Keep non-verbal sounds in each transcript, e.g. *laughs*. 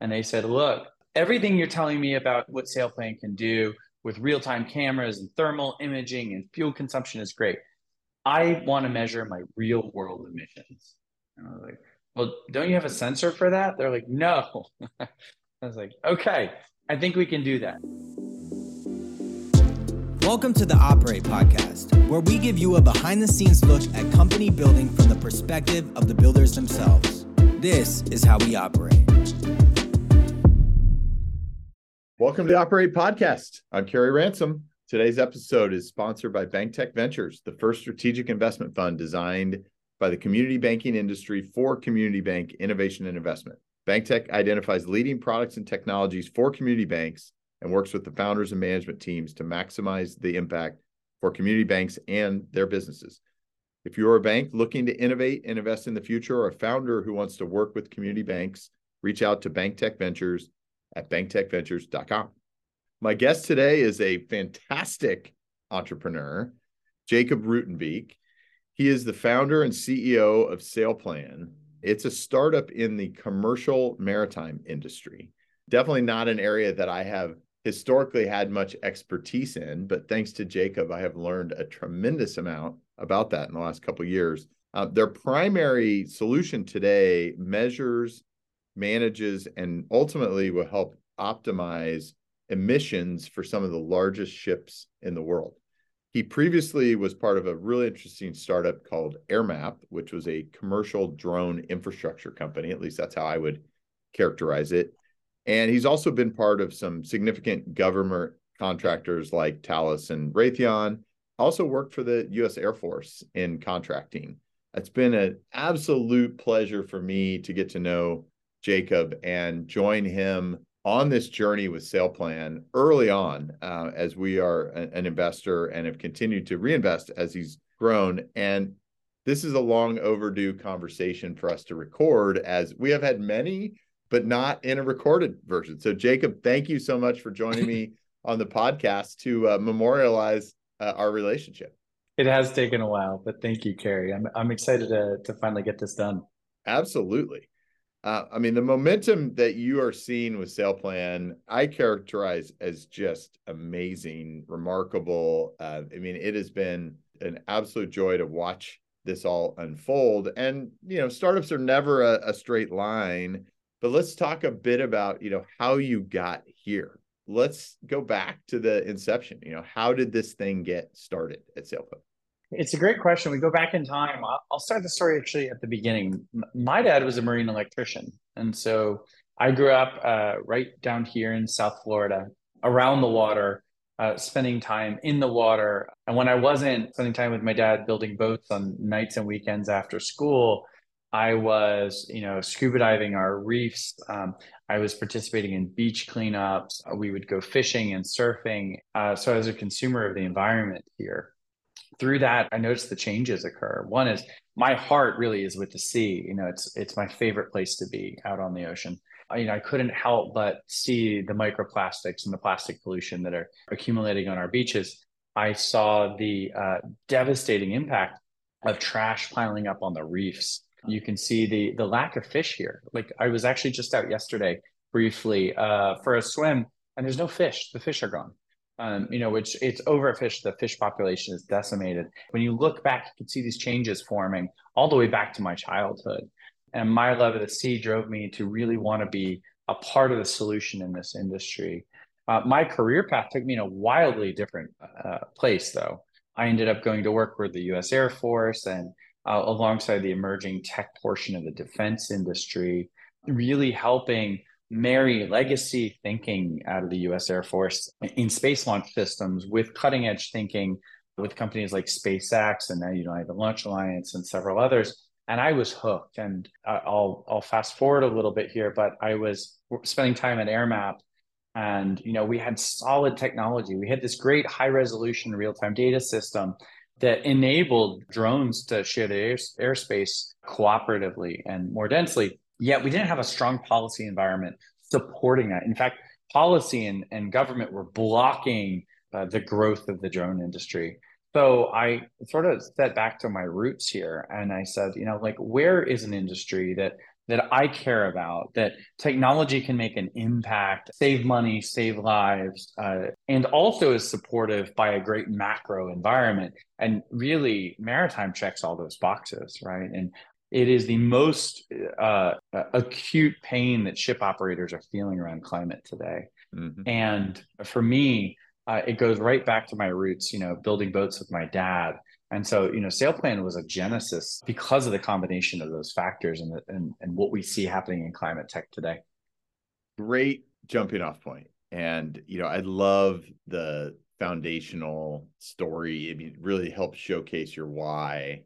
and they said, look, everything you're telling me about what SailPlan can do with real-time cameras and thermal imaging and fuel consumption is great. I want to measure my real world emissions. And I was like, well, don't you have a sensor for that? They're like, no. *laughs* I was like, okay, I think we can do that. Welcome to the Operate Podcast, where we give you a behind the scenes look at company building from the perspective of the builders themselves. This is how we operate. Welcome to the Operate Podcast. I'm Kerry Ransom. Today's episode is sponsored by BankTech Ventures, the first strategic investment fund designed by the community banking industry for community bank innovation and investment. BankTech identifies leading products and technologies for community banks and works with the founders and management teams to maximize the impact for community banks and their businesses. If you're a bank looking to innovate and invest in the future, or a founder who wants to work with community banks, reach out to BankTech Ventures at banktechventures.com. My guest today is a fantastic entrepreneur, Jacob Ruytenbeek. He is the founder and CEO of SailPlan. It's a startup in the commercial maritime industry. Definitely not an area that I have historically had much expertise in, but thanks to Jacob, I have learned a tremendous amount about that in the last couple years. Uh, their primary solution today measures, manages, and ultimately will help optimize emissions for some of the largest ships in the world. He previously was part of a really interesting startup called AirMap, which was a commercial drone infrastructure company. At least that's how I would characterize it. And he's also been part of some significant government contractors like Thales and Raytheon. Also worked for the US Air Force in contracting. It's been an absolute pleasure for me to get to know Jacob and join him on this journey with SailPlan early on uh, as we are a, an investor and have continued to reinvest as he's grown. And this is a long overdue conversation for us to record as we have had many but not in a recorded version. So, Jacob, thank you so much for joining me *laughs* on the podcast to uh, memorialize uh, our relationship. It has taken a while, but thank you, Kerry. I'm I'm excited to to finally get this done. Absolutely. Uh, I mean, the momentum that you are seeing with SailPlan, I characterize as just amazing, remarkable. Uh, I mean, it has been an absolute joy to watch this all unfold. And you know, startups are never a, a straight line but let's talk a bit about, you know, how you got here. Let's go back to the inception. You know, how did this thing get started at SailPlan? It's a great question. We go back in time. I'll start the story actually at the beginning. My dad was a marine electrician. And so I grew up uh, right down here in South Florida, around the water, uh, spending time in the water. And when I wasn't spending time with my dad building boats on nights and weekends after school, I was, you know, scuba diving our reefs. Um, I was participating in beach cleanups. We would go fishing and surfing. Uh, so, as a consumer of the environment here, through that, I noticed the changes occur. One is my heart really is with the sea. You know, it's it's my favorite place to be out on the ocean. I, you know, I couldn't help but see the microplastics and the plastic pollution that are accumulating on our beaches. I saw the uh, devastating impact of trash piling up on the reefs you can see the the lack of fish here. Like I was actually just out yesterday briefly uh, for a swim, and there's no fish. The fish are gone. Um, you know, which it's overfished. The fish population is decimated. When you look back, you can see these changes forming all the way back to my childhood. And my love of the sea drove me to really want to be a part of the solution in this industry. Uh, my career path took me in a wildly different uh, place, though. I ended up going to work for the U.S. Air Force and uh, alongside the emerging tech portion of the defense industry, really helping marry legacy thinking out of the US Air Force in space launch systems with cutting edge thinking with companies like SpaceX and now United Launch Alliance and several others. And I was hooked. And uh, I'll I'll fast forward a little bit here, but I was spending time at AirMap, and you know we had solid technology. We had this great high resolution real time data system that enabled drones to share the air, airspace cooperatively and more densely. Yet we didn't have a strong policy environment supporting that. In fact, policy and, and government were blocking uh, the growth of the drone industry. So I sort of set back to my roots here and I said, you know, like, where is an industry that that I care about, that technology can make an impact, save money, save lives, uh, and also is supportive by a great macro environment. And really, maritime checks all those boxes, right? And it is the most uh, acute pain that ship operators are feeling around climate today. Mm-hmm. And for me, uh, it goes right back to my roots, you know, building boats with my dad and so, you know, SailPlan was a genesis because of the combination of those factors and, and, and what we see happening in climate tech today. Great jumping off point. And, you know, I love the foundational story. It really helps showcase your why.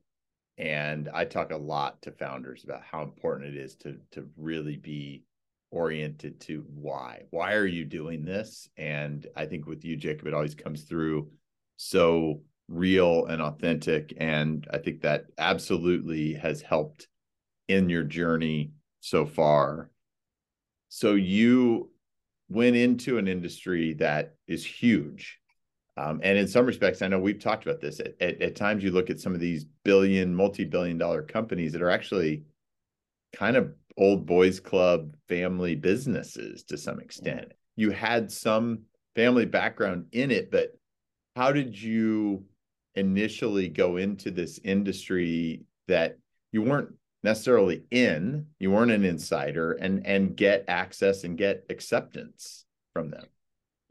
And I talk a lot to founders about how important it is to, to really be oriented to why. Why are you doing this? And I think with you, Jacob, it always comes through so real and authentic. And I think that absolutely has helped in your journey so far. So you went into an industry that is huge. Um, and in some respects, I know we've talked about this. At, at, at times, you look at some of these billion, multi billion dollar companies that are actually kind of old boys club family businesses to some extent. You had some family background in it, but how did you initially go into this industry that you weren't necessarily in, you weren't an insider, and and get access and get acceptance from them?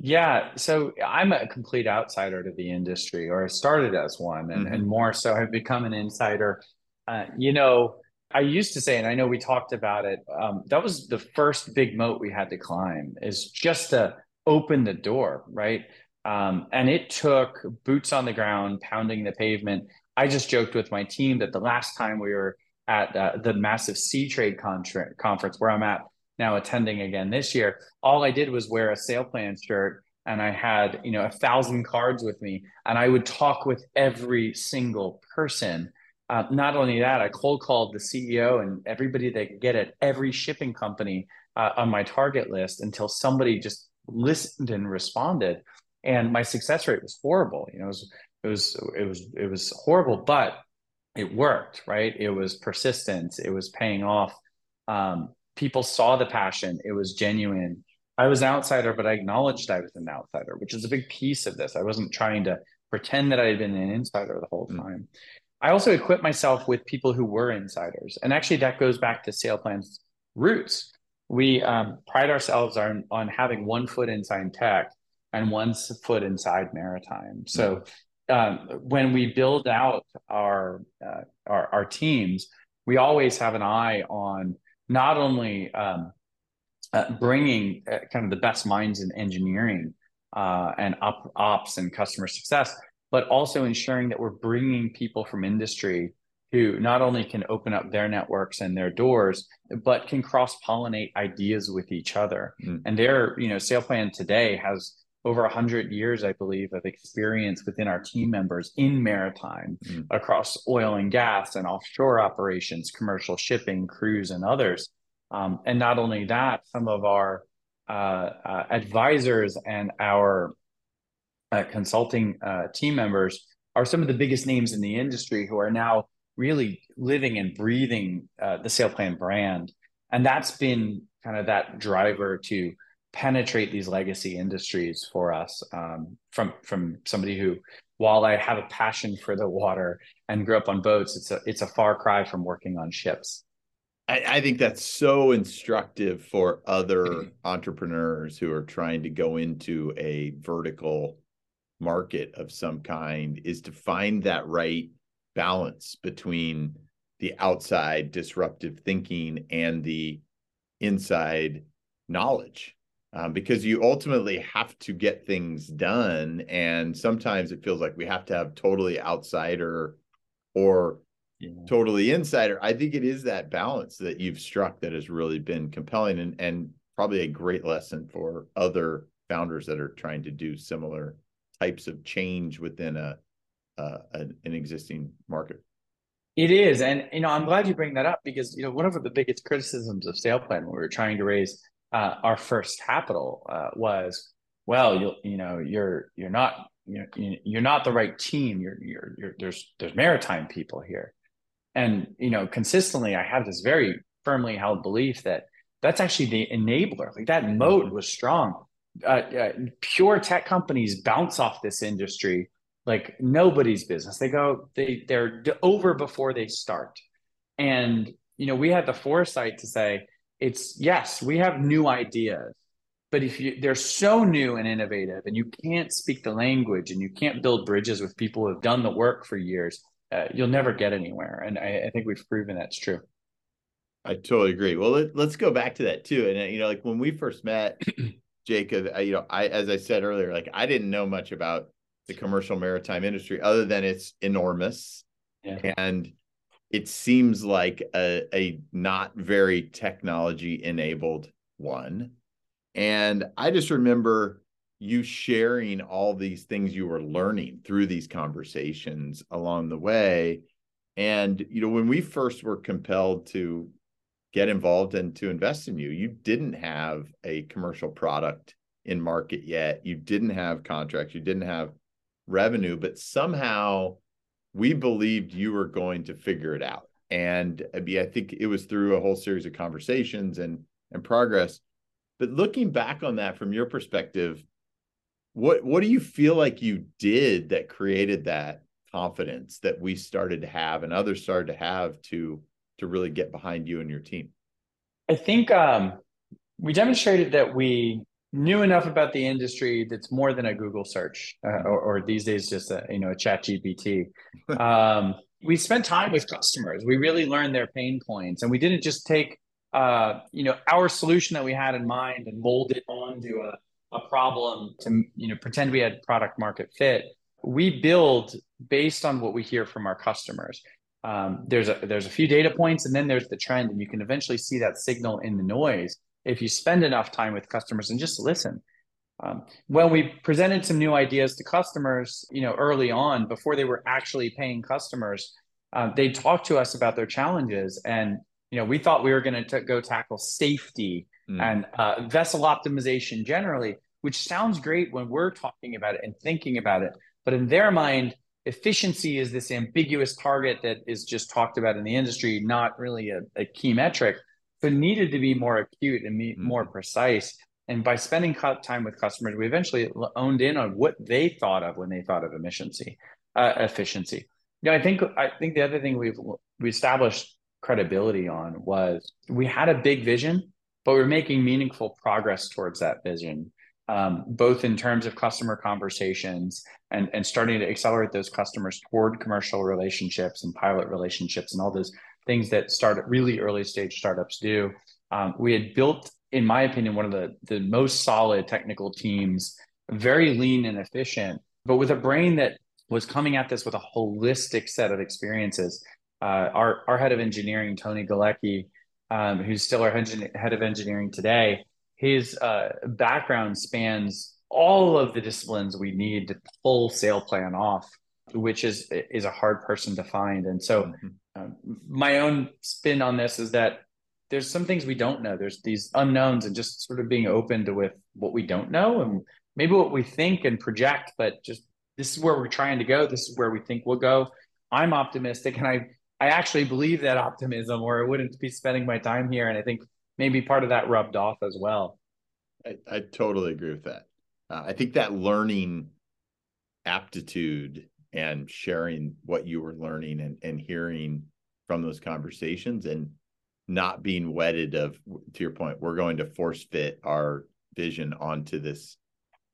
Yeah, so I'm a complete outsider to the industry, or I started as one, and, mm-hmm. and more so I've become an insider. Uh, you know, I used to say, and I know we talked about it, um, that was the first big moat we had to climb, is just to open the door, right? Um, and it took boots on the ground, pounding the pavement. I just joked with my team that the last time we were at uh, the massive Seatrade contra- conference where I'm at now attending again this year, all I did was wear a SailPlan shirt and I had, you know, a thousand cards with me and I would talk with every single person. Uh, not only that, I cold called the CEO and everybody that could get at every shipping company uh, on my target list until somebody just listened and responded and my success rate was horrible. You know, it was it was it was it was horrible, but it worked. Right? It was persistence. It was paying off. Um, people saw the passion. It was genuine. I was an outsider, but I acknowledged I was an outsider, which is a big piece of this. I wasn't trying to pretend that I had been an insider the whole mm. time. Mm. I also equipped myself with people who were insiders, and actually that goes back to SailPlan's roots. We um, pride ourselves on on having one foot inside tech and one foot inside maritime. So um, when we build out our, uh, our, our teams, we always have an eye on not only um, uh, bringing uh, kind of the best minds in engineering uh, and op- ops and customer success, but also ensuring that we're bringing people from industry who not only can open up their networks and their doors, but can cross pollinate ideas with each other. Mm. And their, you know, SailPlan today has over 100 years, I believe, of experience within our team members in maritime mm. across oil and gas and offshore operations, commercial shipping, cruise, and others. Um, and not only that, some of our uh, uh, advisors and our uh, consulting uh, team members are some of the biggest names in the industry who are now really living and breathing uh, the SailPlan brand. And that's been kind of that driver to penetrate these legacy industries for us um, from from somebody who while I have a passion for the water and grew up on boats, it's a it's a far cry from working on ships. I, I think that's so instructive for other entrepreneurs who are trying to go into a vertical market of some kind is to find that right balance between the outside disruptive thinking and the inside knowledge um, because you ultimately have to get things done. And sometimes it feels like we have to have totally outsider or yeah. totally insider. I think it is that balance that you've struck that has really been compelling and, and probably a great lesson for other founders that are trying to do similar types of change within a, uh, an, an existing market. It is, and you know, I'm glad you bring that up because you know one of the biggest criticisms of SailPlan when we were trying to raise uh, our first capital uh, was, well, you you know, you're you're not you're, you're not the right team. You're, you're you're there's there's maritime people here, and you know, consistently, I have this very firmly held belief that that's actually the enabler. Like that moat mm-hmm. was strong. Uh, uh, pure tech companies bounce off this industry like nobody's business. They go, they they're over before they start. And you know, we had the foresight to say, it's yes, we have new ideas, but if you they're so new and innovative, and you can't speak the language, and you can't build bridges with people who have done the work for years, uh, you'll never get anywhere. And I, I, think we've proven that's true. I totally agree. Well, let, us go back to that too. And uh, you know, like when we first met, *clears throat* Jacob, I, you know, I as I said earlier, like I didn't know much about the commercial maritime industry other than it's enormous yeah. and it seems like a, a not very technology enabled one. And i just remember you sharing all these things you were learning through these conversations along the way. And you know when we first were compelled to get involved and to invest in you you didn't have a commercial product in market yet. You didn't have contracts. You didn't have revenue, but somehow we believed you were going to figure it out. And I, mean, I think it was through a whole series of conversations and and progress. But looking back on that from your perspective, what what do you feel like you did that created that confidence that we started to have and others started to have to to really get behind you and your team? I think um, we demonstrated that we knew enough about the industry that's more than a Google search, uh, or, or, these days just a you know a Chat GPT. Um, we spent time with customers. We really learned their pain points, and we didn't just take uh, you know our solution that we had in mind and mold it onto a, a problem to you know pretend we had product market fit. We build based on what we hear from our customers. Um, there's a there's a few data points, and then there's the trend, and you can eventually see that signal in the noise if you spend enough time with customers and just listen. Um, when we presented some new ideas to customers, you know, early on before they were actually paying customers, uh, they talked to us about their challenges, and you know, we thought we were going to go tackle safety mm. and uh, vessel optimization generally, which sounds great when we're talking about it and thinking about it, but in their mind, efficiency is this ambiguous target that is just talked about in the industry, not really a, a key metric but needed to be more acute and be mm-hmm. more precise. And by spending time with customers, we eventually owned in on what they thought of when they thought of efficiency. Uh, efficiency. You know, I think I think the other thing we've we established credibility on was we had a big vision, but we we're making meaningful progress towards that vision. Um, both in terms of customer conversations and, and starting to accelerate those customers toward commercial relationships and pilot relationships and all those things that start really early stage startups do. Um, we had built, in my opinion, one of the, the most solid technical teams, very lean and efficient, but with a brain that was coming at this with a holistic set of experiences. Uh, our, our head of engineering, Tony Galecki, um, who's still our head of engineering today, his uh, background spans all of the disciplines we need to pull SailPlan off, which is is a hard person to find. And so mm-hmm. Um, my own spin on this is that there's some things we don't know. There's these unknowns, and just sort of being open to with what we don't know, and maybe what we think and project. But just this is where we're trying to go. This is where we think we'll go. I'm optimistic, and I I actually believe that optimism, or I wouldn't be spending my time here. And I think maybe part of that rubbed off as well. I, I totally agree with that. Uh, I think that learning aptitude and sharing what you were learning and, and hearing from those conversations and not being wedded of to your point we're going to force fit our vision onto this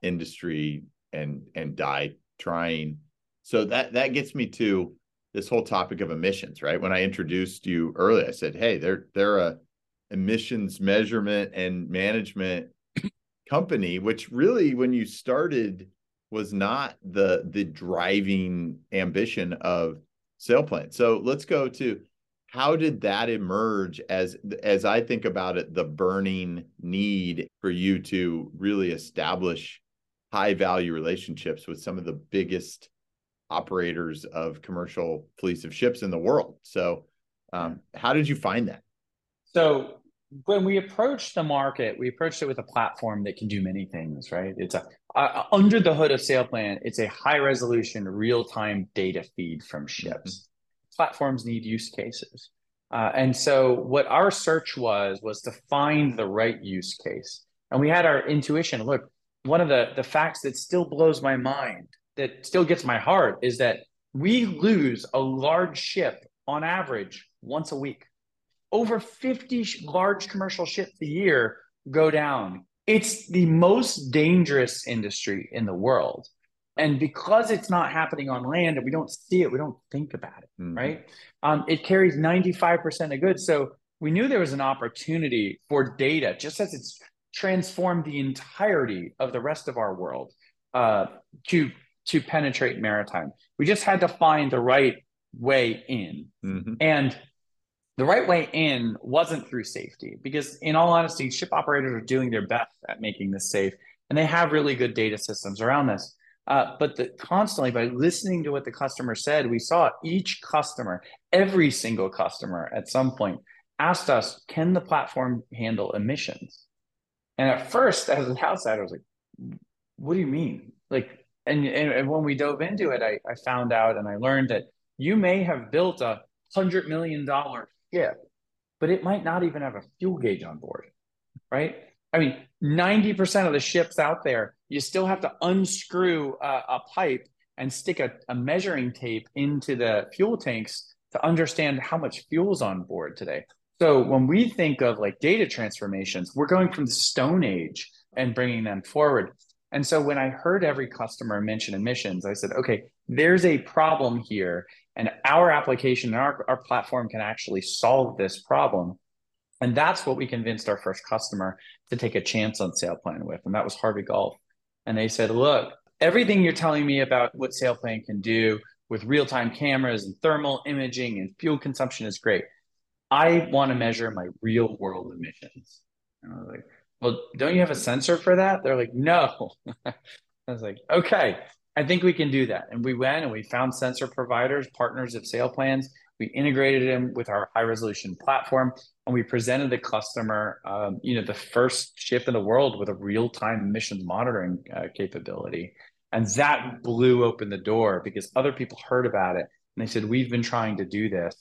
industry and and die trying. So that that gets me to this whole topic of emissions right? When i introduced you earlier i said hey they're they're a emissions measurement and management company which really when you started was not the the driving ambition of SailPlan. So let's go to how did that emerge as as I think about it, the burning need for you to really establish high value relationships with some of the biggest operators of commercial fleets of ships in the world. So um, how did you find that? So when we approached the market, we approached it with a platform that can do many things, right? It's a uh, under the hood of SailPlan, it's a high resolution, real time data feed from ships. Mm-hmm. Platforms need use cases. Uh, and so what our search was was to find the right use case. And we had our intuition. Look, one of the the facts that still blows my mind, that still gets my heart, is that we lose a large ship on average once a week. Over 50 large commercial ships a year go down. It's the most dangerous industry in the world. And because it's not happening on land and we don't see it, we don't think about it, mm-hmm. right? Um, it carries 95% of goods. So we knew there was an opportunity for data, just as it's transformed the entirety of the rest of our world uh, to, to penetrate maritime. We just had to find the right way in. Mm-hmm. And the right way in wasn't through safety, because in all honesty, ship operators are doing their best at making this safe. And they have really good data systems around this. Uh, but the, constantly by listening to what the customer said, we saw each customer, every single customer at some point asked us, can the platform handle emissions? And at first, as an outsider, I was like, what do you mean? Like, and, and, and when we dove into it, I, I found out and I learned that you may have built a hundred million dollar ship, but it might not even have a fuel gauge on board, right? I mean, 90% of the ships out there, you still have to unscrew a, a pipe and stick a, a, measuring tape into the fuel tanks to understand how much fuel's on board today. So when we think of like data transformations, we're going from the Stone Age and bringing them forward. And so when I heard every customer mention emissions, I said, okay, there's a problem here, and our application and our, our platform can actually solve this problem. And that's what we convinced our first customer to take a chance on SailPlan with. And that was Harvey Gulf. And they said, look, everything you're telling me about what SailPlan can do with real-time cameras and thermal imaging and fuel consumption is great. I want to measure my real world emissions. And I was like, well, don't you have a sensor for that? They're like, no. *laughs* I was like, okay, I think we can do that. And we went and we found sensor providers, partners of sale SailPlans. We integrated them with our high resolution platform and we presented the customer, um, you know, the first ship in the world with a real time emissions monitoring uh, capability. And that blew open the door because other people heard about it and they said, we've been trying to do this.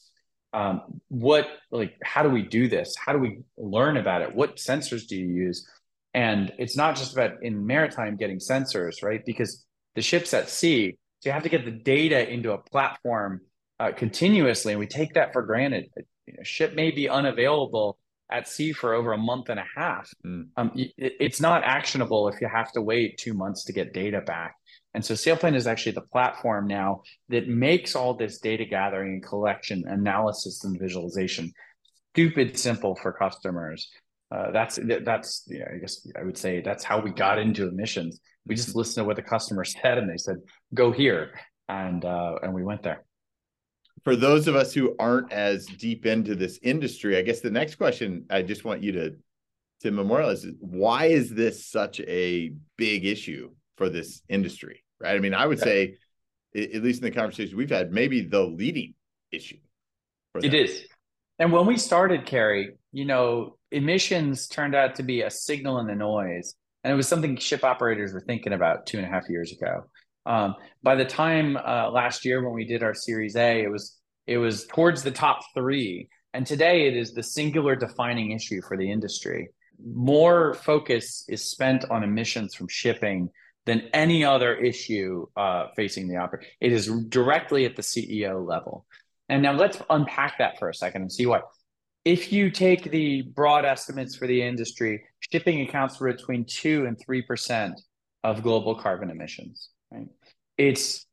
Um, what, like, how do we do this? How do we learn about it? What sensors do you use? And it's not just about in maritime getting sensors, right? Because the ship's at sea, so you have to get the data into a platform uh, continuously, and we take that for granted. You know, ship may be unavailable at sea for over a month and a half. Mm. Um, it, it's not actionable if you have to wait two months to get data back. And so SailPlan is actually the platform now that makes all this data gathering and collection, analysis, and visualization stupid simple for customers. Uh, that's that's you know, I guess I would say that's how we got into emissions. We just listened to what the customer said, and they said, "Go here," and uh, and we went there for those of us who aren't as deep into this industry, I guess the next question I just want you to to memorialize is why is this such a big issue for this industry? Right. I mean, I would say, at least in the conversation we've had, maybe the leading issue. It is. And when we started, Kerry, you know, emissions turned out to be a signal in the noise. And it was something ship operators were thinking about two and a half years ago. Um, by the time uh, last year when we did our Series A, it was it was towards the top three, and today it is the singular defining issue for the industry. More focus is spent on emissions from shipping than any other issue uh, facing the operator. It is directly at the CEO level. And now let's unpack that for a second and see why. If you take the broad estimates for the industry, shipping accounts for between two and three percent of global carbon emissions. Right? It's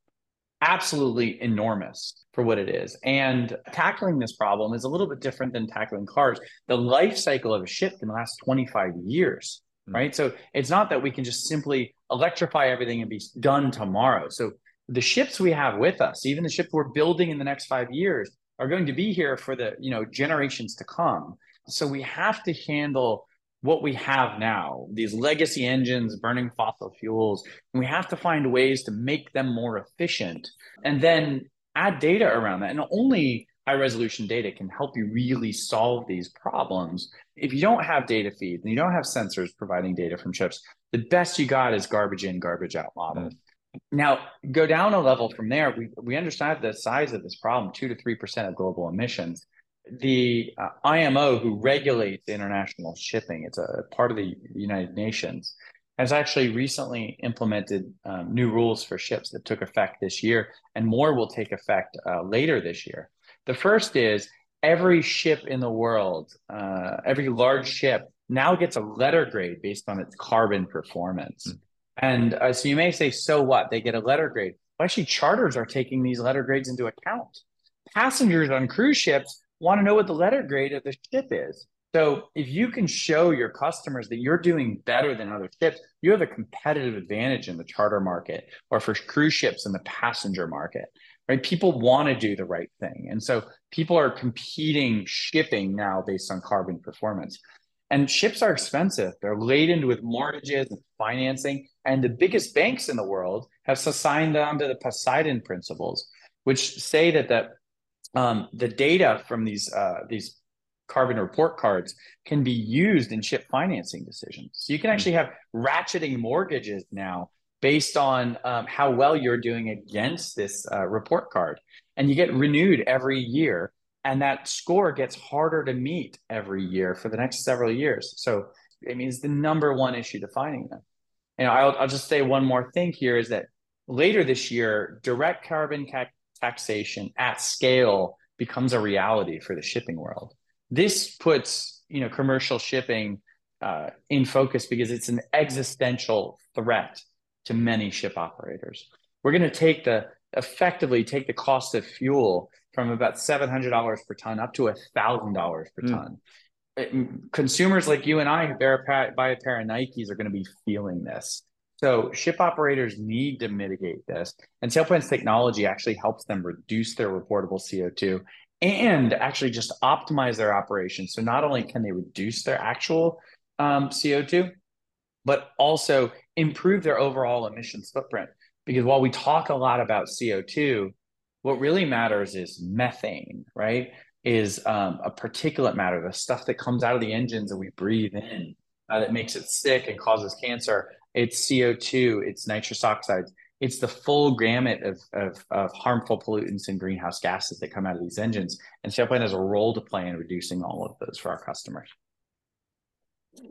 absolutely enormous for what it is. And tackling this problem is a little bit different than tackling cars. The life cycle of a ship can last 25 years, mm-hmm. right? So it's not that we can just simply electrify everything and be done tomorrow. So the ships we have with us, even the ships we're building in the next five years, are going to be here for the you know generations to come. So we have to handle what we have now, these legacy engines burning fossil fuels, and we have to find ways to make them more efficient and then add data around that. And only high resolution data can help you really solve these problems. If you don't have data feeds and you don't have sensors providing data from chips, the best you got is garbage in, garbage out model. Mm-hmm. Now, go down a level from there. We, we understand the size of this problem, two to 3% of global emissions. the uh, IMO, who regulates international shipping, it's a part of the United Nations, has actually recently implemented um, new rules for ships that took effect this year, and more will take effect uh, later this year. The first is every ship in the world, uh, every large ship now gets a letter grade based on its carbon performance. Mm. And uh, so you may say, so what? They get a letter grade. Well, actually, charters are taking these letter grades into account. Passengers on cruise ships want to know what the letter grade of the ship is. So if you can show your customers that you're doing better than other ships, you have a competitive advantage in the charter market or for cruise ships in the passenger market, right? People want to do the right thing. And so people are competing shipping now based on carbon performance. And ships are expensive. They're laden with mortgages and financing. And the biggest banks in the world have signed on to the Poseidon principles, which say that the, um, the data from these, uh, these carbon report cards can be used in ship financing decisions. So you can actually have ratcheting mortgages now based on um, how well you're doing against this uh, report card. And you get renewed every year. And that score gets harder to meet every year for the next several years. So it means the number one issue defining them. And I'll, I'll just say one more thing here is that later this year, direct carbon ca- taxation at scale becomes a reality for the shipping world this puts you know commercial shipping uh, in focus because it's an existential threat to many ship operators. We're going to take the effectively take the cost of fuel from about seven hundred dollars per ton up to a thousand dollars per mm. ton. It, consumers like you and I who buy a pair of Nikes are going to be feeling this. So ship operators need to mitigate this, and SailPlan's technology actually helps them reduce their reportable CO2 and actually just optimize their operations. So not only can they reduce their actual um, CO2, but also improve their overall emissions footprint. Because while we talk a lot about CO2, what really matters is methane, right? Is um, a particulate matter, the stuff that comes out of the engines that we breathe in uh, that makes it sick and causes cancer. It's CO2, it's nitrous oxides it's the full gamut of, of, of, harmful pollutants and greenhouse gases that come out of these engines. And SailPlan has a role to play in reducing all of those for our customers.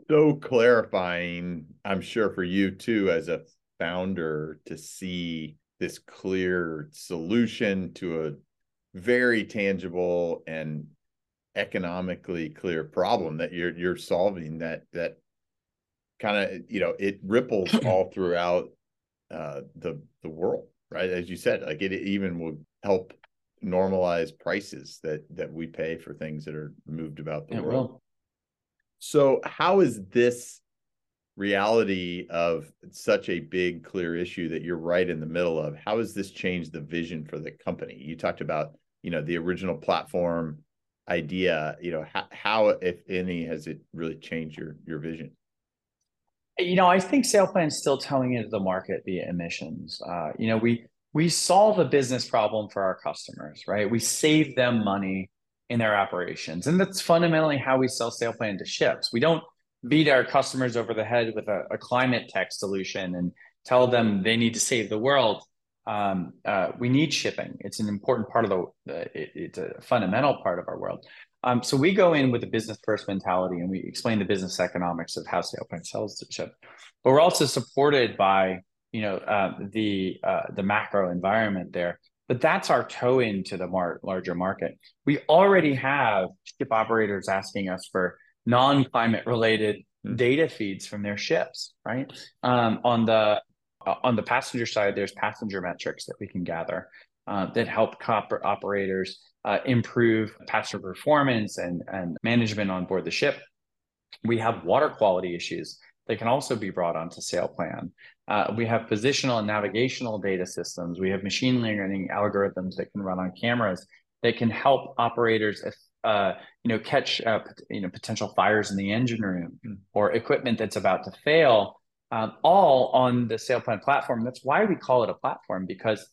So clarifying, I'm sure for you too, as a founder, to see this clear solution to a very tangible and economically clear problem that you're you're solving that that kind of you know it ripples *clears throat* all throughout uh, the the world, right? As you said, like it even would help normalize prices that that we pay for things that are moved about the it world. Will. So, how is this reality of such a big, clear issue that you're right in the middle of? How has this changed the vision for the company? You talked about, you know, the original platform idea. You know, how, how if any, has it really changed your your vision? You know, I think SailPlan is still towing into the market via emissions. Uh, you know, we we solve a business problem for our customers, right? We save them money in their operations, and that's fundamentally how we sell SailPlan to ships. We don't beat our customers over the head with a, a climate tech solution and tell them they need to save the world. Um, uh, we need shipping; it's an important part of the. It, it's a fundamental part of our world. Um, so we go in with a business first mentality and we explain the business economics of how SailPlan sells to ship. But we're also supported by you know uh, the uh, the macro environment there. But that's our toe into the mar- larger market. We already have ship operators asking us for non-climate related mm-hmm. data feeds from their ships, right? Um, on the on the passenger side, there's passenger metrics that we can gather uh, that help copper operators uh, improve passenger performance and, and management on board the ship. We have water quality issues that can also be brought onto SailPlan. Uh, we have positional and navigational data systems. We have machine learning algorithms that can run on cameras that can help operators, uh, you know, catch uh, you know potential fires in the engine room mm. or equipment that's about to fail, um, all on the SailPlan platform. That's why we call it a platform because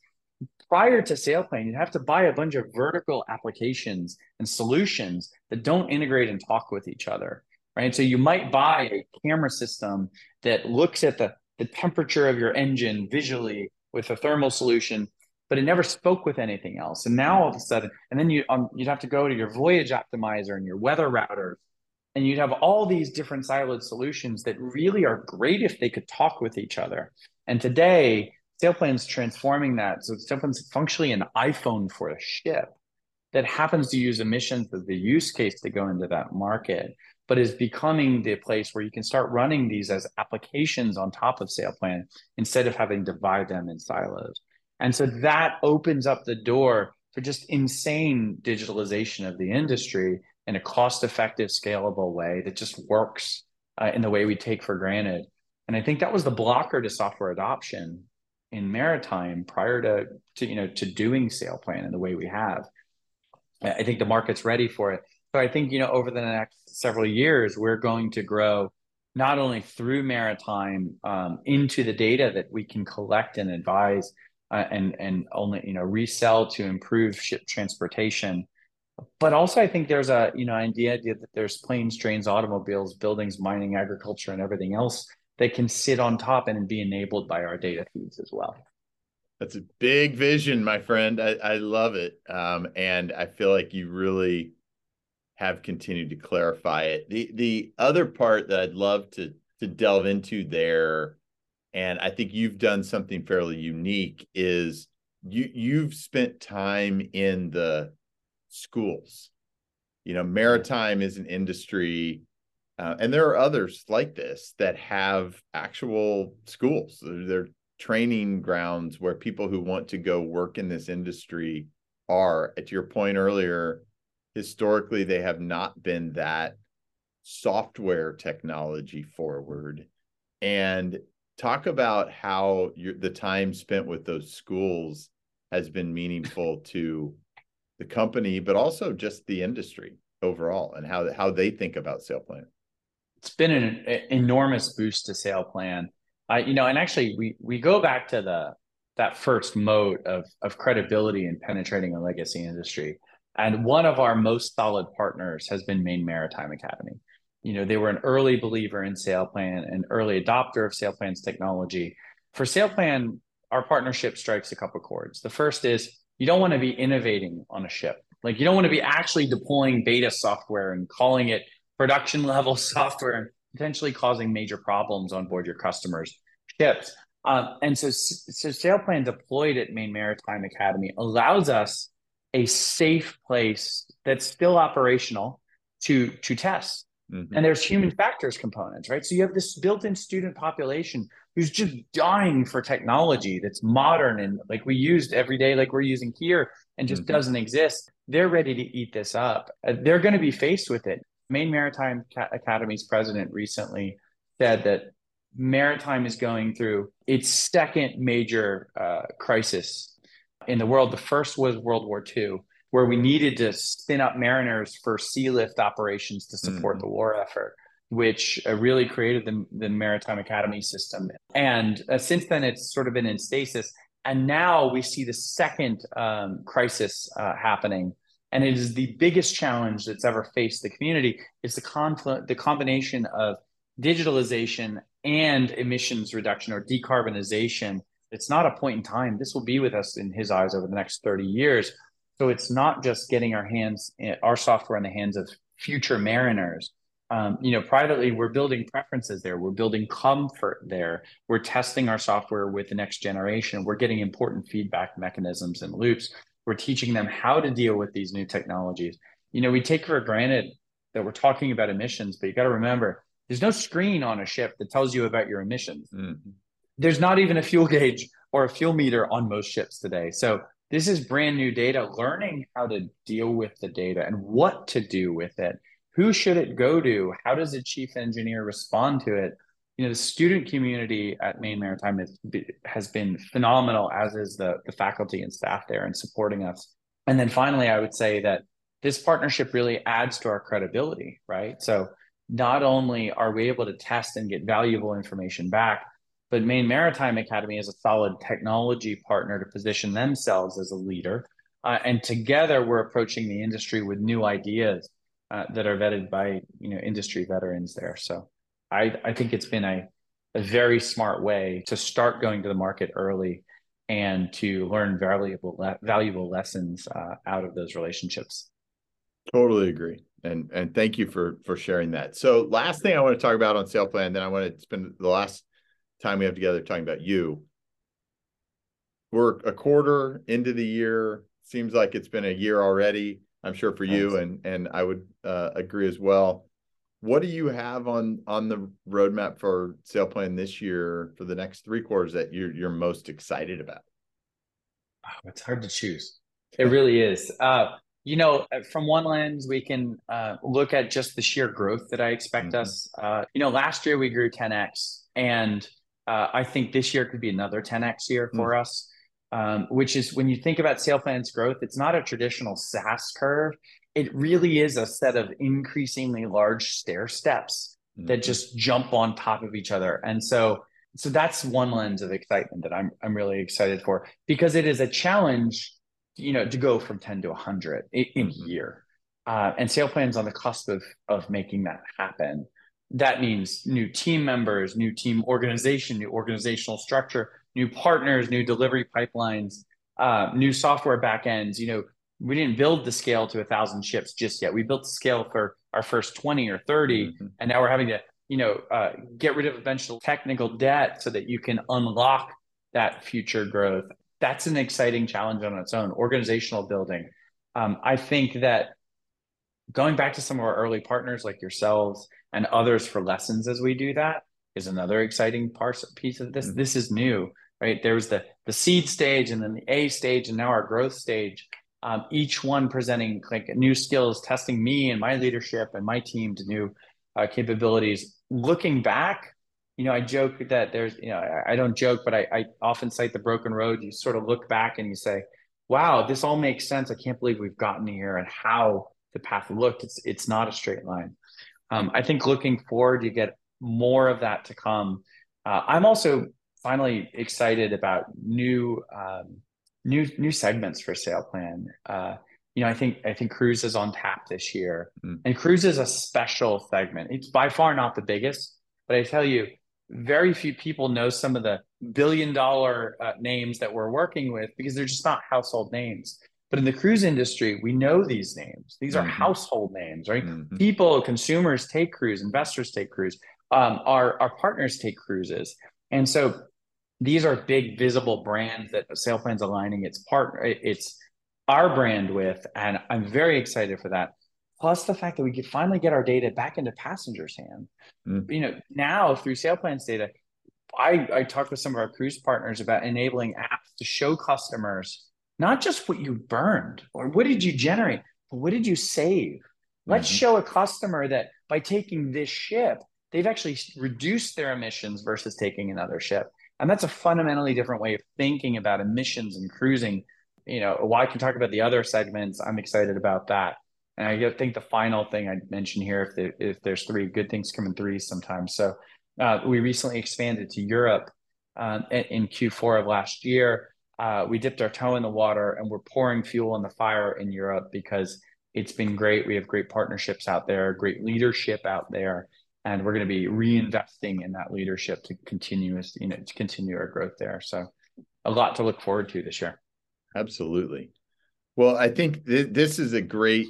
prior to SailPlan, you'd have to buy a bunch of vertical applications and solutions that don't integrate and talk with each other, right? So you might buy a camera system that looks at the, the temperature of your engine visually with a thermal solution, but it never spoke with anything else. And now all of a sudden, and then you um, you'd have to go to your voyage optimizer and your weather router, and you'd have all these different siloed solutions that really are great if they could talk with each other. And today, SailPlan's transforming that. So SailPlan's functionally an iPhone for a ship that happens to use emissions as the use case to go into that market, but is becoming the place where you can start running these as applications on top of SailPlan instead of having to divide them in silos. And so that opens up the door for just insane digitalization of the industry in a cost effective, scalable way that just works uh, in the way we take for granted. And I think that was the blocker to software adoption in maritime prior to, to you know to doing SailPlan in the way we have. I think the market's ready for it. So I think you know over the next several years we're going to grow not only through maritime um, into the data that we can collect and advise uh, and and only you know resell to improve ship transportation. But also i think there's a you know the idea that there's planes trains automobiles buildings mining agriculture and everything else that can sit on top and be enabled by our data feeds as well. That's a big vision my friend. I, I love it. Um, and i feel like you really have continued to clarify it. The the other part that i'd love to to delve into there and I think you've done something fairly unique is you you've spent time in the schools. You know, maritime is an industry uh, and there are others like this that have actual schools. They're, they're training grounds where people who want to go work in this industry are. At your point earlier, historically they have not been that software technology forward and talk about how your, the time spent with those schools has been meaningful *laughs* to the company, but also just the industry overall and how how they think about SailPlan. It's been an, an enormous boost to SailPlan. I, you know, and actually we we go back to the that first mode of of credibility in penetrating a legacy industry. And one of our most solid partners has been Maine Maritime Academy you know, they were an early believer in SailPlan, an early adopter of SailPlan's technology. For SailPlan, our partnership strikes a couple chords. The first is you don't want to be innovating on a ship. Like you don't want to be actually deploying beta software and calling it production level *laughs* software and potentially causing major problems on board your customers' ships. Um, and so, so SailPlan deployed at Maine Maritime Academy allows us a safe place that's still operational to to test Mm-hmm. And there's human factors components, right? So you have this built-in student population who's just dying for technology that's modern and like we used every day, like we're using here, and just mm-hmm. doesn't exist. They're ready to eat this up. Uh, they're going to be faced with it. Maine Maritime Academy's president recently said that maritime is going through its second major uh, crisis in the world. The first was World War II where we needed to spin up mariners for sea lift operations to support mm. the war effort which uh, really created the, the maritime academy system. And uh, since then it's sort of been in stasis. And now we see the second um, crisis uh, happening. And it is the biggest challenge that's ever faced the community is the conflict the combination of digitalization and emissions reduction or decarbonization. It's not a point in time. This will be with us in his eyes over the next 30 years so it's not just getting our hands, our software in the hands of future mariners. Um, you know, privately, we're building preferences there. We're building comfort there. We're testing our software with the next generation. We're getting important feedback mechanisms and loops. We're teaching them how to deal with these new technologies. You know, we take for granted that we're talking about emissions, but you got to remember there's no screen on a ship that tells you about your emissions. Mm-hmm. There's not even a fuel gauge or a fuel meter on most ships today. So this is brand new data, learning how to deal with the data and what to do with it. Who should it go to? How does a chief engineer respond to it? You know, the student community at Maine Maritime has, has been phenomenal, as is the, the faculty and staff there in supporting us. And then finally, I would say that this partnership really adds to our credibility, right? So not only are we able to test and get valuable information back, but Maine Maritime Academy is a solid technology partner to position themselves as a leader. Uh, and together, we're approaching the industry with new ideas uh, that are vetted by you know industry veterans there. So I, I think it's been a, a very smart way to start going to the market early and to learn valuable valuable lessons uh, out of those relationships. Totally agree, and and thank you for for sharing that. So, last thing I want to talk about on SailPlan, then I want to spend the last time we have together talking about you. We're a quarter into the year. Seems like it's been a year already. I'm sure for you, and and I would uh, agree as well. What do you have on on the roadmap for SailPlan this year for the next three quarters that you're you're most excited about? Oh, it's hard to choose. *laughs* It really is. Uh, you know, uh, from one lens, we can uh, look at just the sheer growth that I expect mm-hmm. us. Uh, you know, last year we grew 10x, and uh, I think this year could be another 10x year for mm-hmm. us. Um, which is when you think about SailPlan's growth, it's not a traditional SaaS curve it really is a set of increasingly large stair steps mm-hmm. that just jump on top of each other. And so so that's one lens of excitement that I'm I'm really excited for because it is a challenge, you know, to go from 10 to 100 in, in mm-hmm. a year. Uh, and SailPlan's on the cusp of of making that happen. That means new team members, new team organization, new organizational structure, new partners, new delivery pipelines, uh, new software backends. You know, we didn't build the scale to a thousand ships just yet. We built the scale for our first 20 or 30. Mm-hmm. And now we're having to, you know, uh, get rid of eventual technical debt so that you can unlock that future growth. That's an exciting challenge on its own. Organizational building. Um, I think that going back to some of our early partners like yourselves and others for lessons as we do that is another exciting part, piece of this. Mm-hmm. This is new, right? There was the the seed stage and then the A stage and now our growth stage um, each one presenting like new skills, testing me and my leadership and my team to new uh, capabilities. Looking back, you know, I joke that there's, you know, I, I don't joke, but I, I, often cite the broken road. You sort of look back and you say, wow, this all makes sense. I can't believe we've gotten here and how the path looked. It's, it's not a straight line. Um, I think looking forward, you get more of that to come. Uh, I'm also finally excited about new um, new new segments for SailPlan. Uh, you know, I think I think cruise is on tap this year, mm. and cruise is a special segment. It's by far not the biggest, but I tell you, very few people know some of the billion dollar uh, names that we're working with because they're just not household names. But in the cruise industry, we know these names. These are mm-hmm. household names, right? Mm-hmm. People, consumers take cruise, investors take cruise, um, our our partners take cruises, and so these are big visible brands that SailPlan's aligning its partner, it's our brand with, and I'm very excited for that. Plus the fact that we could finally get our data back into passengers' hands. Mm. You know, now through SailPlan's data, I, I talked with some of our cruise partners about enabling apps to show customers not just what you burned or what did you generate, but what did you save. Let's mm-hmm. show a customer that by taking this ship, they've actually reduced their emissions versus taking another ship. And that's a fundamentally different way of thinking about emissions and cruising. You know, while I can talk about the other segments, I'm excited about that. And I think the final thing I'd mention here, if, there, if there's three good things come in threes sometimes. So uh, we recently expanded to Europe uh, in Q4 of last year. Uh, we dipped our toe in the water and we're pouring fuel on the fire in Europe because it's been great. We have great partnerships out there, great leadership out there and we're going to be reinvesting in that leadership to continue you know to continue our growth there. So a lot to look forward to this year. Absolutely. Well i think th- this is a great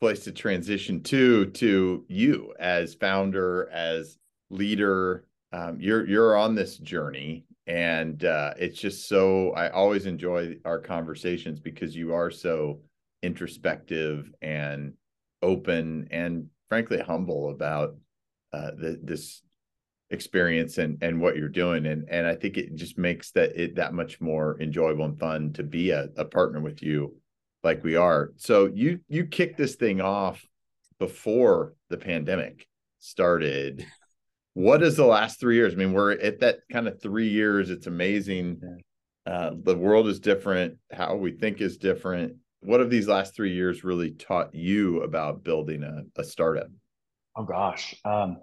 place to transition to to you as founder as leader. Um, you're you're on this journey and uh, it's just so i always enjoy our conversations because you are so introspective and open and frankly humble about uh, the, this experience and and what you're doing and and I think it just makes that it that much more enjoyable and fun to be a, a partner with you like we are. So you you kicked this thing off before the pandemic started. What is the last three years? I mean, we're at that kind of three years. It's amazing. Uh, the world is different. How we think is different. What have these last three years really taught you about building a, a startup? Oh gosh. Um,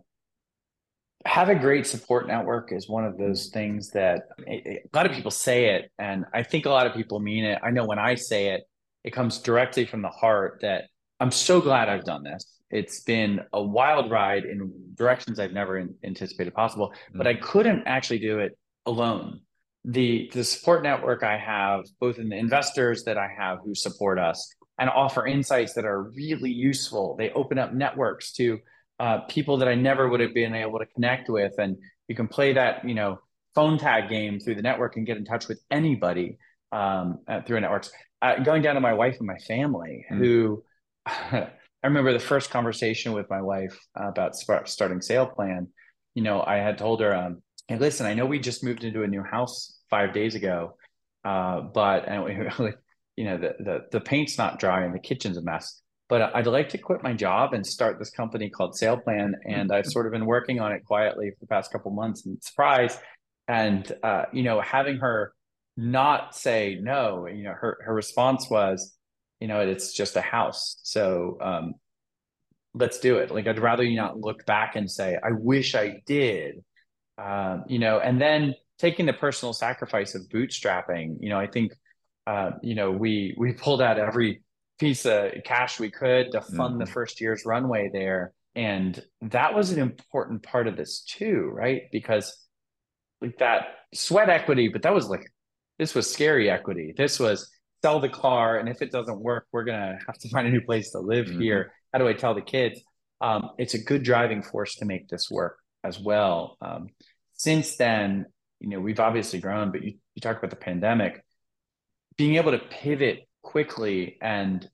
have a great support network is one of those things that a lot of people say it, and I think a lot of people mean it. I know when I say it, it comes directly from the heart that I'm so glad I've done this. It's been a wild ride in directions I've never in, anticipated possible, mm-hmm. but I couldn't actually do it alone. the the support network I have, both in the investors that I have who support us and offer insights that are really useful. They open up networks to uh, people that I never would have been able to connect with, and you can play that you know phone tag game through the network and get in touch with anybody um, uh, through networks. Uh, going down to my wife and my family, mm. who *laughs* I remember the first conversation with my wife about starting SailPlan. You know, I had told her, um, "Hey, listen, I know we just moved into a new house five days ago, uh, but and we, *laughs* you know the, the the paint's not dry and the kitchen's a mess." But I'd like to quit my job and start this company called SailPlan, and I've sort of been working on it quietly for the past couple months. And surprise, and uh, you know, having her not say no. You know, her her response was, you know, it's just a house. So um, let's do it. Like I'd rather you not look back and say, I wish I did. Um, you know, and then taking the personal sacrifice of bootstrapping. You know, I think uh, you know we we pulled out every piece of cash we could to fund mm-hmm. the first year's runway there. And that was an important part of this too, right? Because like that sweat equity, but that was like this was scary equity. This was sell the car, and if it doesn't work, we're gonna have to *laughs* find a new place to live mm-hmm. here. How do I tell the kids? Um, it's a good driving force to make this work as well. Um, since then, you know, we've obviously grown, but you, you talk about the pandemic, being able to pivot quickly and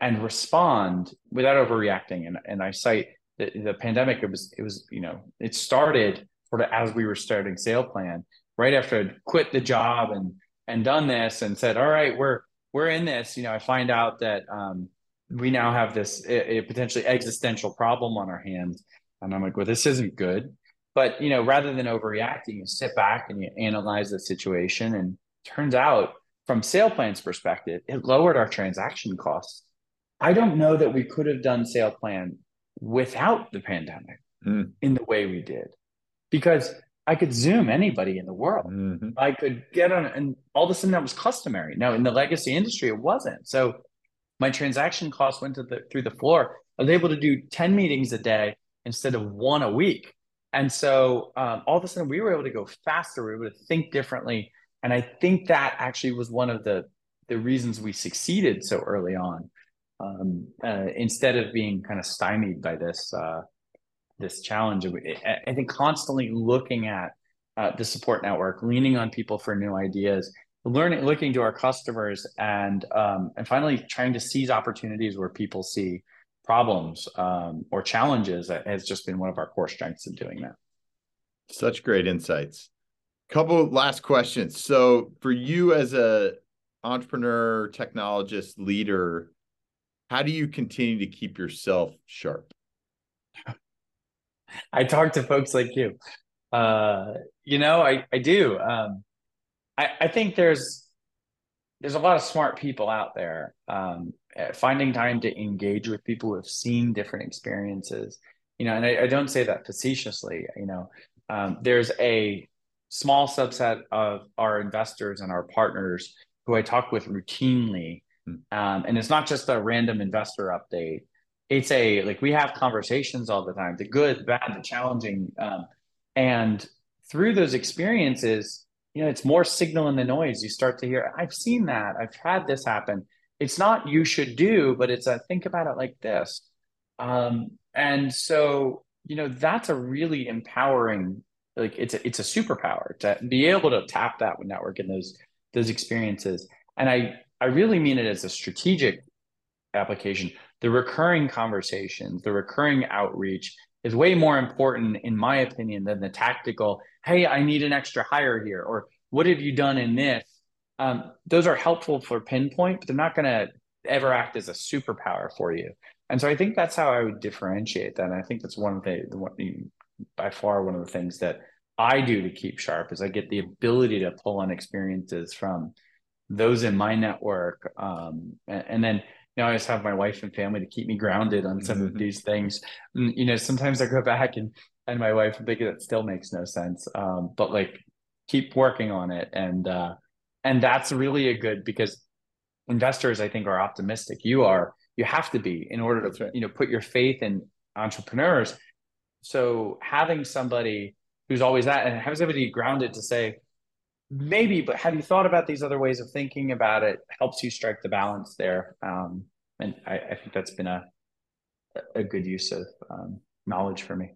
and respond without overreacting. And and I cite the, the pandemic. It was it was you know it started sort of as we were starting SailPlan right after I'd quit the job and and done this and said, all right, we're we're in this. You know, I find out that um, we now have this a, a potentially existential problem on our hands, and I'm like, well, this isn't good. But you know, rather than overreacting, you sit back and you analyze the situation, and turns out from SailPlan's perspective, it lowered our transaction costs. I don't know that we could have done SailPlan without the pandemic mm. in the way we did, because I could Zoom anybody in the world. Mm-hmm. I could get on, and all of a sudden that was customary. Now in the legacy industry, it wasn't. So my transaction costs went to the, through the floor. I was able to do ten meetings a day instead of one a week. And so um, all of a sudden we were able to go faster. We were able to think differently. And I think that actually was one of the the reasons we succeeded so early on, um, uh, instead of being kind of stymied by this uh, this challenge. I think constantly looking at uh, the support network, leaning on people for new ideas, learning, looking to our customers, and um, and finally trying to seize opportunities where people see problems um, or challenges has just been one of our core strengths in doing that. Such great insights. Couple last questions. So, for you as a entrepreneur, technologist, leader, how do you continue to keep yourself sharp? *laughs* I talk to folks like you. Uh, you know, I, I do. Um, I, I think there's there's a lot of smart people out there. Um, eh, finding time to engage with people who have seen different experiences, you know, and I, I don't say that facetiously. You know, um, there's a small subset of our investors and our partners who I talk with routinely, hmm. um, and it's not just a random investor update it's a like we have conversations all the time the good bad the challenging um, and through those experiences you know it's more signal in the noise. You start to hear i've seen that. I've had this happen. It's not you should do but it's a think about it like this. Um, and so you know that's a really empowering like it's a, it's a superpower to be able to tap that network and those those experiences. And i i really mean it as a strategic application the recurring conversations, the recurring outreach is way more important, in my opinion, than the tactical, hey, I need an extra hire here, or what have you done in this? Um, those are helpful for pinpoint, but they're not going to ever act as a superpower for you. And so I think that's how I would differentiate that. And I think that's one of the, the by far one of the things that I do to keep sharp is I get the ability to pull on experiences from those in my network. Um, and, and then know, I just have my wife and family to keep me grounded on some mm-hmm. of these things. And, you know, sometimes I go back and and my wife and think that still makes no sense. Um, but like keep working on it. And uh and that's really a good because investors I think are optimistic. You are, you have to be in order to right. you know put your faith in entrepreneurs. So having somebody who's always that and having somebody grounded to say, maybe, but have you thought about these other ways of thinking about it? Helps you strike the balance there. Um, and I, I, think that's been a, a good use of um, knowledge for me.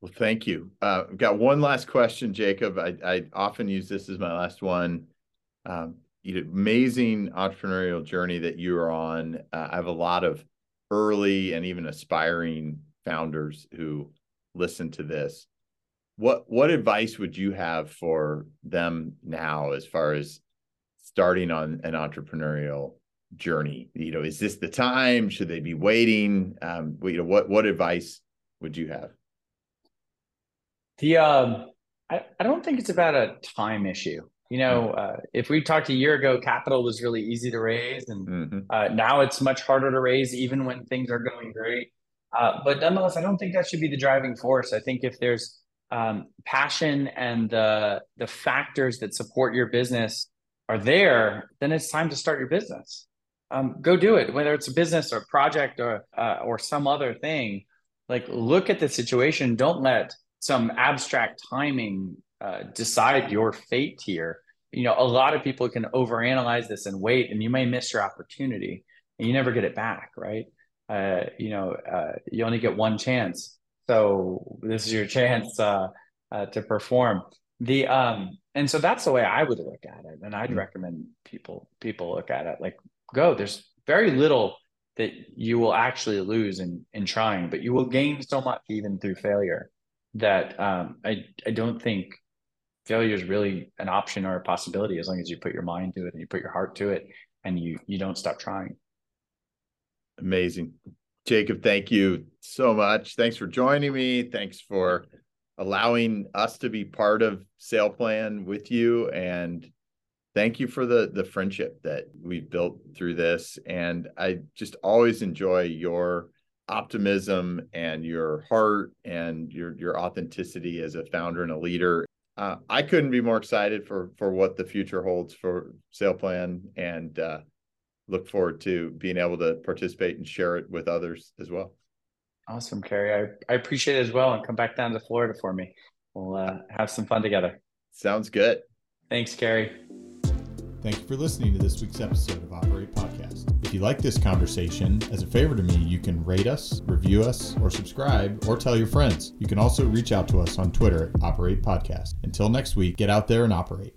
Well, thank you. Uh, I've got one last question, Jacob. I, I often use this as my last one. Um, amazing entrepreneurial journey that you are on. Uh, I have a lot of early and even aspiring founders who listen to this. What what advice would you have for them now as far as starting on an entrepreneurial journey? You know, is this the time? Should they be waiting? Um, you know, what what advice would you have? The um, I, I don't think it's about a time issue. You know, mm-hmm. uh, if we talked a year ago, capital was really easy to raise, and mm-hmm. uh, now it's much harder to raise, even when things are going great. Uh, but nonetheless, I don't think that should be the driving force. I think if there's um, passion and the the factors that support your business are there, then it's time to start your business. Um, go do it, whether it's a business or project or uh, or some other thing. Like, look at the situation. Don't let some abstract timing uh, decide your fate here. You know, a lot of people can overanalyze this and wait, and you may miss your opportunity, and you never get it back, right? Uh, you know, uh, you only get one chance, so this is your chance uh, uh, to perform. The um, and so that's the way I would look at it, and I'd mm-hmm. recommend people people look at it like go. There's very little that you will actually lose in in trying, but you will gain so much even through failure that um, I I don't think failure is really an option or a possibility as long as you put your mind to it and you put your heart to it and you you don't stop trying. Amazing. Jacob, thank you so much. Thanks for joining me. Thanks for allowing us to be part of SailPlan with you and thank you for the the friendship that we've built through this and I just always enjoy your optimism and your heart and your your authenticity as a founder and a leader. Uh, I couldn't be more excited for for what the future holds for SailPlan, and uh, look forward to being able to participate and share it with others as well. Awesome, Kerry. I, I appreciate it as well, and come back down to Florida for me. We'll uh, have some fun together. Sounds good. Thanks, Kerry. Thank you for listening to this week's episode of Operate Podcast. If you like this conversation, as a favor to me, you can rate us, review us, or subscribe, or tell your friends. You can also reach out to us on Twitter at Operate Podcast. Until next week, get out there and operate.